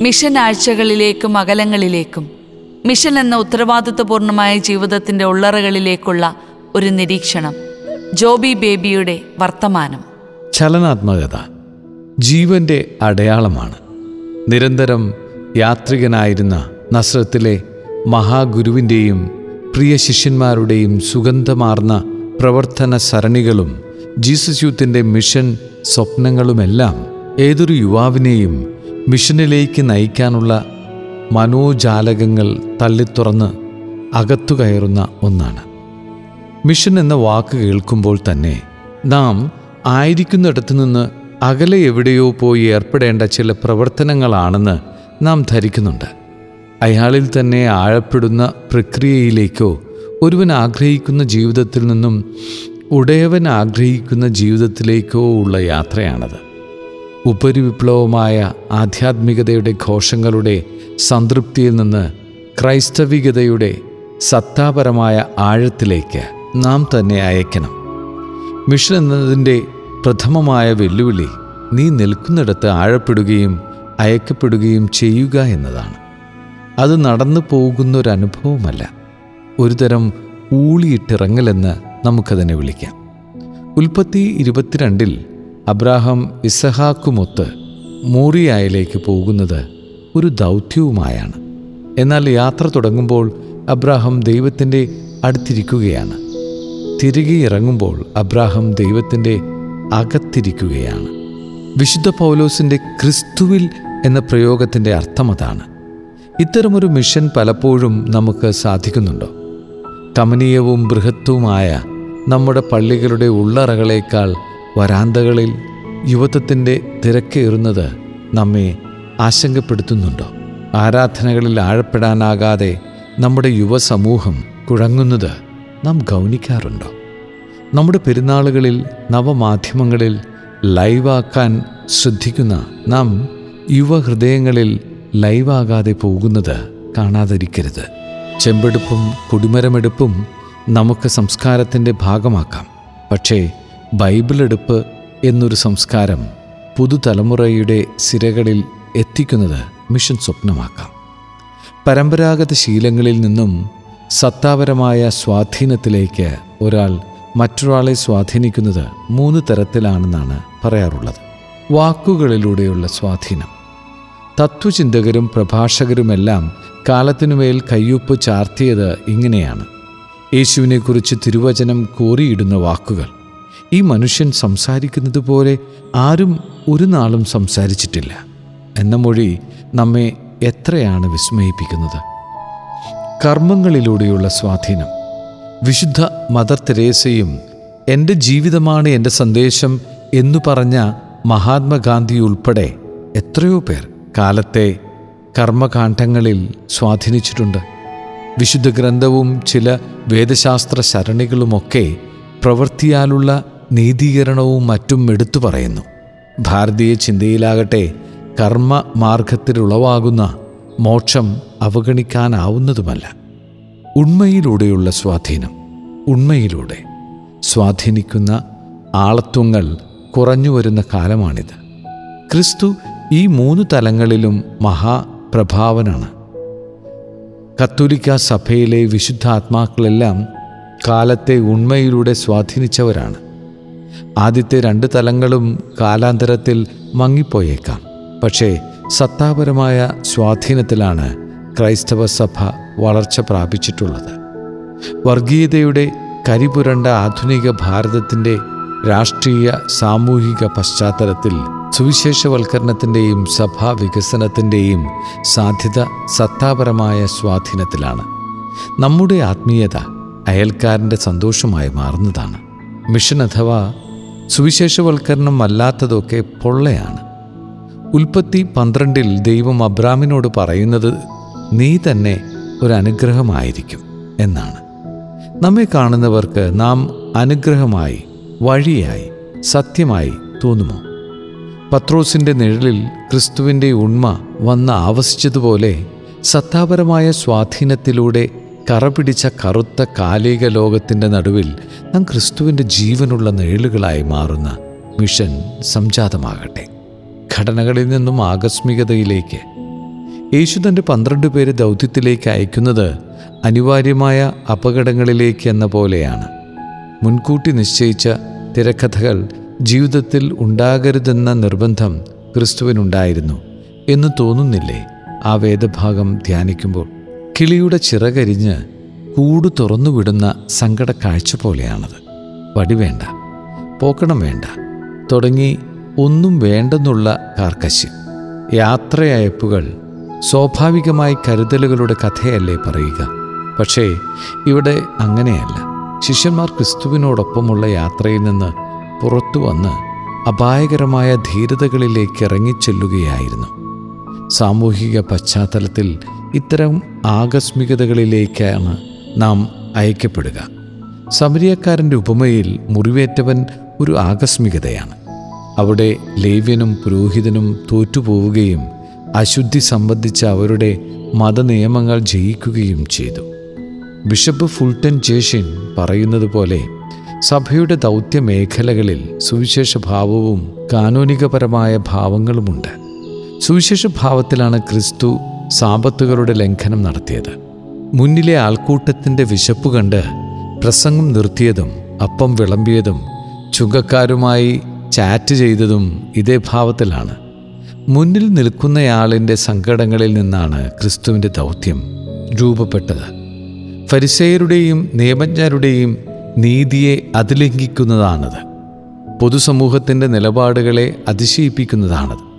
Mission ആഴ്ചകളിലേക്കും അകലങ്ങളിലേക്കും mission എന്ന ഉത്തരവാദിത്വപൂർണമായ ജീവിതത്തിന്റെ ഉള്ളറകളിലേക്കുള്ള ഒരു നിരീക്ഷണം ജോബി ബേബിയുടെ വർത്തമാനം. ചലനാത്മകത ജീവന്റെ അടയാളമാണ്. നിരന്തരം യാത്രികനായിരുന്ന നസ്രത്തിലെ മഹാഗുരുവിന്റെയും പ്രിയ ശിഷ്യന്മാരുടെയും സുഗന്ധമാർന്ന പ്രവർത്തന സരണികളും ജീസസ് യൂത്തിന്റെ മിഷൻ സ്വപ്നങ്ങളുമെല്ലാം ഏതൊരു യുവാവിനെയും മിഷനിലേക്ക് നയിക്കാനുള്ള മനോജാലകങ്ങൾ തള്ളിത്തുറന്ന് അകത്തു കയറുന്ന ഒന്നാണ്. മിഷൻ എന്ന വാക്ക് കേൾക്കുമ്പോൾ തന്നെ നാം ആയിരിക്കുന്നിടത്തു നിന്ന് അകലെ എവിടെയോ പോയി ഏർപ്പെടേണ്ട ചില പ്രവർത്തനങ്ങളാണെന്ന് നാം ധരിക്കുന്നുണ്ട്. അയാളിൽ തന്നെ ആഴപ്പെടുന്ന പ്രക്രിയയിലേക്കോ ഒരുവൻ ആഗ്രഹിക്കുന്ന ജീവിതത്തിൽ നിന്നും ഉടയവൻ ആഗ്രഹിക്കുന്ന ജീവിതത്തിലേക്കോ ഉള്ള യാത്രയാണത്. ഉപരിവിപ്ലവമായ ആധ്യാത്മികതയുടെ ഘോഷങ്ങളുടെ സംതൃപ്തിയിൽ നിന്ന് ക്രൈസ്തവികതയുടെ സത്താപരമായ ആഴത്തിലേക്ക് നാം തന്നെ അയക്കണം. മിഷൻ എന്നതിന്റെ പ്രഥമമായ വെല്ലുവിളി നീ നിൽക്കുന്നിടത്ത് ആഴപ്പെടുകയും അയക്കപ്പെടുകയും ചെയ്യുക എന്നതാണ്. അത് നടന്നു പോകുന്നൊരനുഭവമല്ല. ഒരുതരം ഊളിയിട്ടിറങ്ങലെന്ന് നമുക്കതിനെ വിളിക്കാം. ഉൽപ്പത്തി ഇരുപത്തിരണ്ടിൽ അബ്രാഹം ഇസഹാക്കുമൊത്ത് മൂറിയായിലേക്ക് പോകുന്നത് ഒരു ദൗത്യവുമായാണ്. എന്നാൽ യാത്ര തുടങ്ങുമ്പോൾ അബ്രാഹം ദൈവത്തിന്റെ അടുത്തിരിക്കുകയാണ്. തിരികെ ഇറങ്ങുമ്പോൾ അബ്രാഹം ദൈവത്തിന്റെ അകത്തിരിക്കുകയാണ്. വിശുദ്ധ പൗലോസിന്റെ ക്രിസ്തുവിൽ എന്ന പ്രയോഗത്തിന്റെ അർത്ഥം അതാണ്. ഇത്തരമൊരു മിഷൻ പലപ്പോഴും നമുക്ക് സാധിക്കുന്നുണ്ടോ? കമനീയവും ബൃഹത്തുമായ നമ്മുടെ പള്ളികളുടെ ഉള്ളറകളേക്കാൾ വരാന്തകളിൽ യുവത്വത്തിന്റെ തിരക്കേറുന്നത് നമ്മെ ആശങ്കപ്പെടുത്തുന്നുണ്ടോ? ആരാധനകളിൽ ആഴപ്പെടാനാകാതെ നമ്മുടെ യുവസമൂഹം കുഴങ്ങുന്നത് നാം ഗൗനിക്കാറുണ്ടോ? നമ്മുടെ പെരുന്നാളുകളിൽ നവമാധ്യമങ്ങളിൽ ലൈവാക്കാൻ ശ്രദ്ധിക്കുന്ന നാം യുവഹൃദയങ്ങളിൽ ലൈവാകാതെ പോകുന്നത് കാണാതിരിക്കരുത്. ചെമ്പെടുപ്പും കുടിമരമെടുപ്പും നമുക്ക് സംസ്കാരത്തിന്റെ ഭാഗമാക്കാം. പക്ഷേ ബൈബിളെടുപ്പ് എന്നൊരു സംസ്കാരം പുതുതലമുറയുടെ സിരകളിൽ എത്തിക്കുന്നത് മിഷൻ സ്വപ്നമാക്കാം. പരമ്പരാഗത ശീലങ്ങളിൽ നിന്നും സത്താപരമായ സ്വാധീനത്തിലേക്ക് ഒരാൾ മറ്റൊരാളെ സ്വാധീനിക്കുന്നത് മൂന്ന് തരത്തിലാണെന്നാണ് പറയാറുള്ളത്. വാക്കുകളിലൂടെയുള്ള സ്വാധീനം. തത്വചിന്തകരും പ്രഭാഷകരുമെല്ലാം കാലത്തിനുമേൽ കയ്യൊപ്പ് ചാർത്തിയത് ഇങ്ങനെയാണ്. യേശുവിനെക്കുറിച്ച് തിരുവചനം കോറിയിടുന്ന വാക്കുകൾ. ഈ മനുഷ്യൻ സംസാരിക്കുന്നത് പോലെ ആരും ഒരു നാളും സംസാരിച്ചിട്ടില്ല. എന്ന മൊഴി നമ്മെ എത്രയാണ് വിസ്മയിപ്പിക്കുന്നത്? കർമ്മങ്ങളിലൂടെയുള്ള സ്വാധീനം. വിശുദ്ധ മദർ തെരേസയും എന്റെ ജീവിതമാണ് എന്റെ സന്ദേശം എന്നു പറഞ്ഞ മഹാത്മാഗാന്ധി ഉൾപ്പെടെ എത്രയോ പേർ കാലത്തെ കർമ്മകാന്ഡങ്ങളിൽ സ്വാധീനിച്ചിട്ടുണ്ട്. വിശുദ്ധ ഗ്രന്ഥവും ചില വേദശാസ്ത്ര ശരണികളുമൊക്കെ പ്രവൃത്തിയാലുള്ള നീതീകരണവും മറ്റും എടുത്തു പറയുന്നു. ഭാരതീയ ചിന്തയിലാകട്ടെ കർമ്മ മാർഗത്തിലുളവാകുന്ന മോക്ഷം അവഗണിക്കാനാവുന്നതുമല്ല. ഉണ്മയിലൂടെയുള്ള സ്വാധീനം ഉണ്മയിലൂടെ സ്വാധീനിക്കുന്ന ആളത്വങ്ങൾ കുറഞ്ഞു വരുന്ന കാലമാണിത്. ക്രിസ്തു ഈ മൂന്ന് തലങ്ങളിലും മഹാപ്രഭാവനാണ്. കത്തോലിക്ക സഭയിലെ വിശുദ്ധാത്മാക്കളെല്ലാം കാലത്തെ ഉണ്മയിലൂടെ സ്വാധീനിച്ചവരാണ്. ആദ്യത്തെ രണ്ട് തലങ്ങളും കാലാന്തരത്തിൽ മങ്ങിപ്പോയേക്കാം. പക്ഷേ സത്താപരമായ സ്വാധീനത്തിലാണ് ക്രൈസ്തവ സഭ വളർച്ച പ്രാപിച്ചിട്ടുള്ളത്. വർഗീയതയുടെ കരിപുരണ്ട ആധുനിക ഭാരതത്തിന്റെ രാഷ്ട്രീയ സാമൂഹിക പശ്ചാത്തലത്തിൽ സുവിശേഷവൽക്കരണത്തിന്റെയും സഭാ വികസനത്തിന്റെയും സാധ്യത സത്താപരമായ സ്വാധീനത്തിലാണ്. നമ്മുടെ ആത്മീയത അയൽക്കാരന്റെ സന്തോഷമായി മാറുന്നതാണ്. മിഷൻ അഥവാ സുവിശേഷവൽക്കരണം അല്ലാത്തതൊക്കെ പൊള്ളയാണ്. ഉൽപ്പത്തി പന്ത്രണ്ടിൽ ദൈവം അബ്രാമിനോട് പറയുന്നത് നീ തന്നെ ഒരനുഗ്രഹമായിരിക്കും എന്നാണ്. നമ്മെ കാണുന്നവർക്ക് നാം അനുഗ്രഹമായി വഴിയായി സത്യമായി തോന്നുമോ? പത്രോസിന്റെ നിഴലിൽ ക്രിസ്തുവിന്റെ ഉണ്മ വന്ന് ആവസിച്ചതുപോലെ സത്താപരമായ സ്വാധീനത്തിലൂടെ കറപിടിച്ച കറുത്ത കാലിക ലോകത്തിന്റെ നടുവിൽ നാം ക്രിസ്തുവിന്റെ ജീവനുള്ള നേളുകളായി മാറുന്ന മിഷൻ സംജാതമാകട്ടെ. ഘടനകളിൽ നിന്നും ആകസ്മികതയിലേക്ക്. യേശു തന്റെ പന്ത്രണ്ട് പേര് ദൗത്യത്തിലേക്ക് അയക്കുന്നത് അനിവാര്യമായ അപകടങ്ങളിലേക്ക് എന്ന പോലെയാണ്. മുൻകൂട്ടി നിശ്ചയിച്ച തിരക്കഥകൾ ജീവിതത്തിൽ ഉണ്ടാകരുതെന്ന നിർബന്ധം ക്രിസ്തുവിനുണ്ടായിരുന്നു എന്ന് തോന്നുന്നില്ലേ? ആ വേദഭാഗം ധ്യാനിക്കുമ്പോൾ കിളിയുടെ ചിറകരിഞ്ഞ് കൂട് തുറന്നുവിടുന്ന സങ്കട കാഴ്ച പോലെയാണത്. വടി വേണ്ട പോക്കണം വേണ്ട തുടങ്ങി ഒന്നും വേണ്ടെന്നുള്ള കാർക്കശ്യം. യാത്രയയപ്പുകൾ സ്വാഭാവികമായി കരുതലുകളുടെ കഥയല്ലേ പറയുക. പക്ഷേ ഇവിടെ അങ്ങനെയല്ല. ശിഷ്യന്മാർ ക്രിസ്തുവിനോടൊപ്പമുള്ള യാത്രയിൽ നിന്ന് പുറത്തു വന്ന് അപായകരമായ ധീരതകളിലേക്ക് ഇറങ്ങിച്ചെല്ലുകയായിരുന്നു. സാമൂഹിക പശ്ചാത്തലത്തിൽ ഇത്തരം ആകസ്മികതകളിലേക്കാണ് നാം അയക്കപ്പെടുക. സമരിയക്കാരന്റെ ഉപമയിൽ മുറിവേറ്റവൻ ഒരു ആകസ്മികതയാണ്. അവിടെ ലേവ്യനും പുരോഹിതനും തോറ്റുപോവുകയും അശുദ്ധി സംബന്ധിച്ച അവരുടെ മതനിയമങ്ങൾ ജയിക്കുകയും ചെയ്തു. ബിഷപ്പ് ഫുൾട്ടൻ ജേഷ്യൻ പറയുന്നത് പോലെ സഭയുടെ ദൗത്യ മേഖലകളിൽ സുവിശേഷ ഭാവവും കാനോനികപരമായ ഭാവങ്ങളുമുണ്ട്. സുവിശേഷ ഭാവത്തിലാണ് ക്രിസ്തു സാപത്തുകളുടെ ലംഘനം നടത്തിയത്. മുന്നിലെ ആൾക്കൂട്ടത്തിന്റെ വിശപ്പ് കണ്ട് പ്രസംഗം നിർത്തിയതും അപ്പം വിളമ്പിയതും ചുങ്കക്കാരുമായി ചാറ്റ് ചെയ്തതും ഇതേ ഭാവത്തിലാണ്. മുന്നിൽ നിൽക്കുന്നയാളിന്റെ സങ്കടങ്ങളിൽ നിന്നാണ് ക്രിസ്തുവിന്റെ ദൗത്യം രൂപപ്പെട്ടത്. ഫരിസേയരുടെയും നിയമജ്ഞരുടെയും നീതിയെ അതിലംഘിക്കുന്നതാണത്. പൊതുസമൂഹത്തിന്റെ നിലപാടുകളെ അതിശയിപ്പിക്കുന്നതാണത്.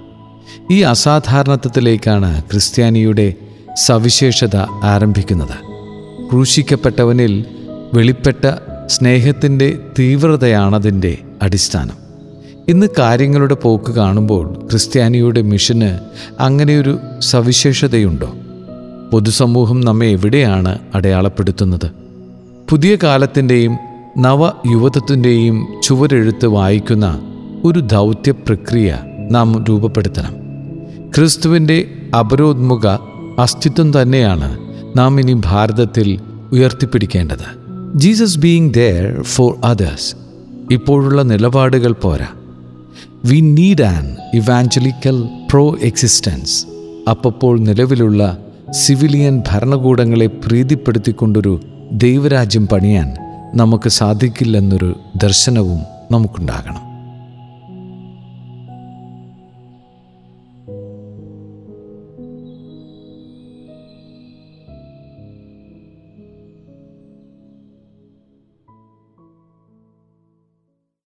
ഈ അസാധാരണത്വത്തിലേക്കാണ് ക്രിസ്ത്യാനിയുടെ സവിശേഷത ആരംഭിക്കുന്നത്. ക്രൂശിക്കപ്പെട്ടവനിൽ വെളിപ്പെട്ട സ്നേഹത്തിന്റെ തീവ്രതയാണതിന്റെ അടിസ്ഥാനം. ഇന്ന് കാര്യങ്ങളുടെ പോക്ക് കാണുമ്പോൾ ക്രിസ്ത്യാനിയുടെ മിഷന് അങ്ങനെയൊരു സവിശേഷതയുണ്ടോ? പൊതുസമൂഹം നമ്മെ എവിടെയാണ് അടയാളപ്പെടുത്തുന്നത്? പുതിയ കാലത്തിന്റെയും നവയുവത്വത്തിന്റെയും ചുവരെഴുത്ത് വായിക്കുന്ന ഒരു ദൗത്യ പ്രക്രിയ നാം രൂപപ്പെടുത്തണം. ക്രിസ്തുവിന്റെ അപരോത്മുഖ അസ്തിത്വം തന്നെയാണ് നാം ഇനി ഭാരതത്തിൽ ഉയർത്തിപ്പിടിക്കേണ്ടത്. Jesus being there for others ഇപ്പോഴുള്ള നിലപാടുകൾ പോരാ. We need an evangelical pro existence അപ്പോൾ നിലവിലുള്ള സിവിലിയൻ ഭരണകൂടങ്ങളെ പ്രീതിപ്പെടുത്തിക്കൊണ്ടൊരു ദൈവരാജ്യം പണിയാൻ നമുക്ക് സാധിക്കില്ലെന്നൊരു ദർശനവും നമുക്കുണ്ടാകണം.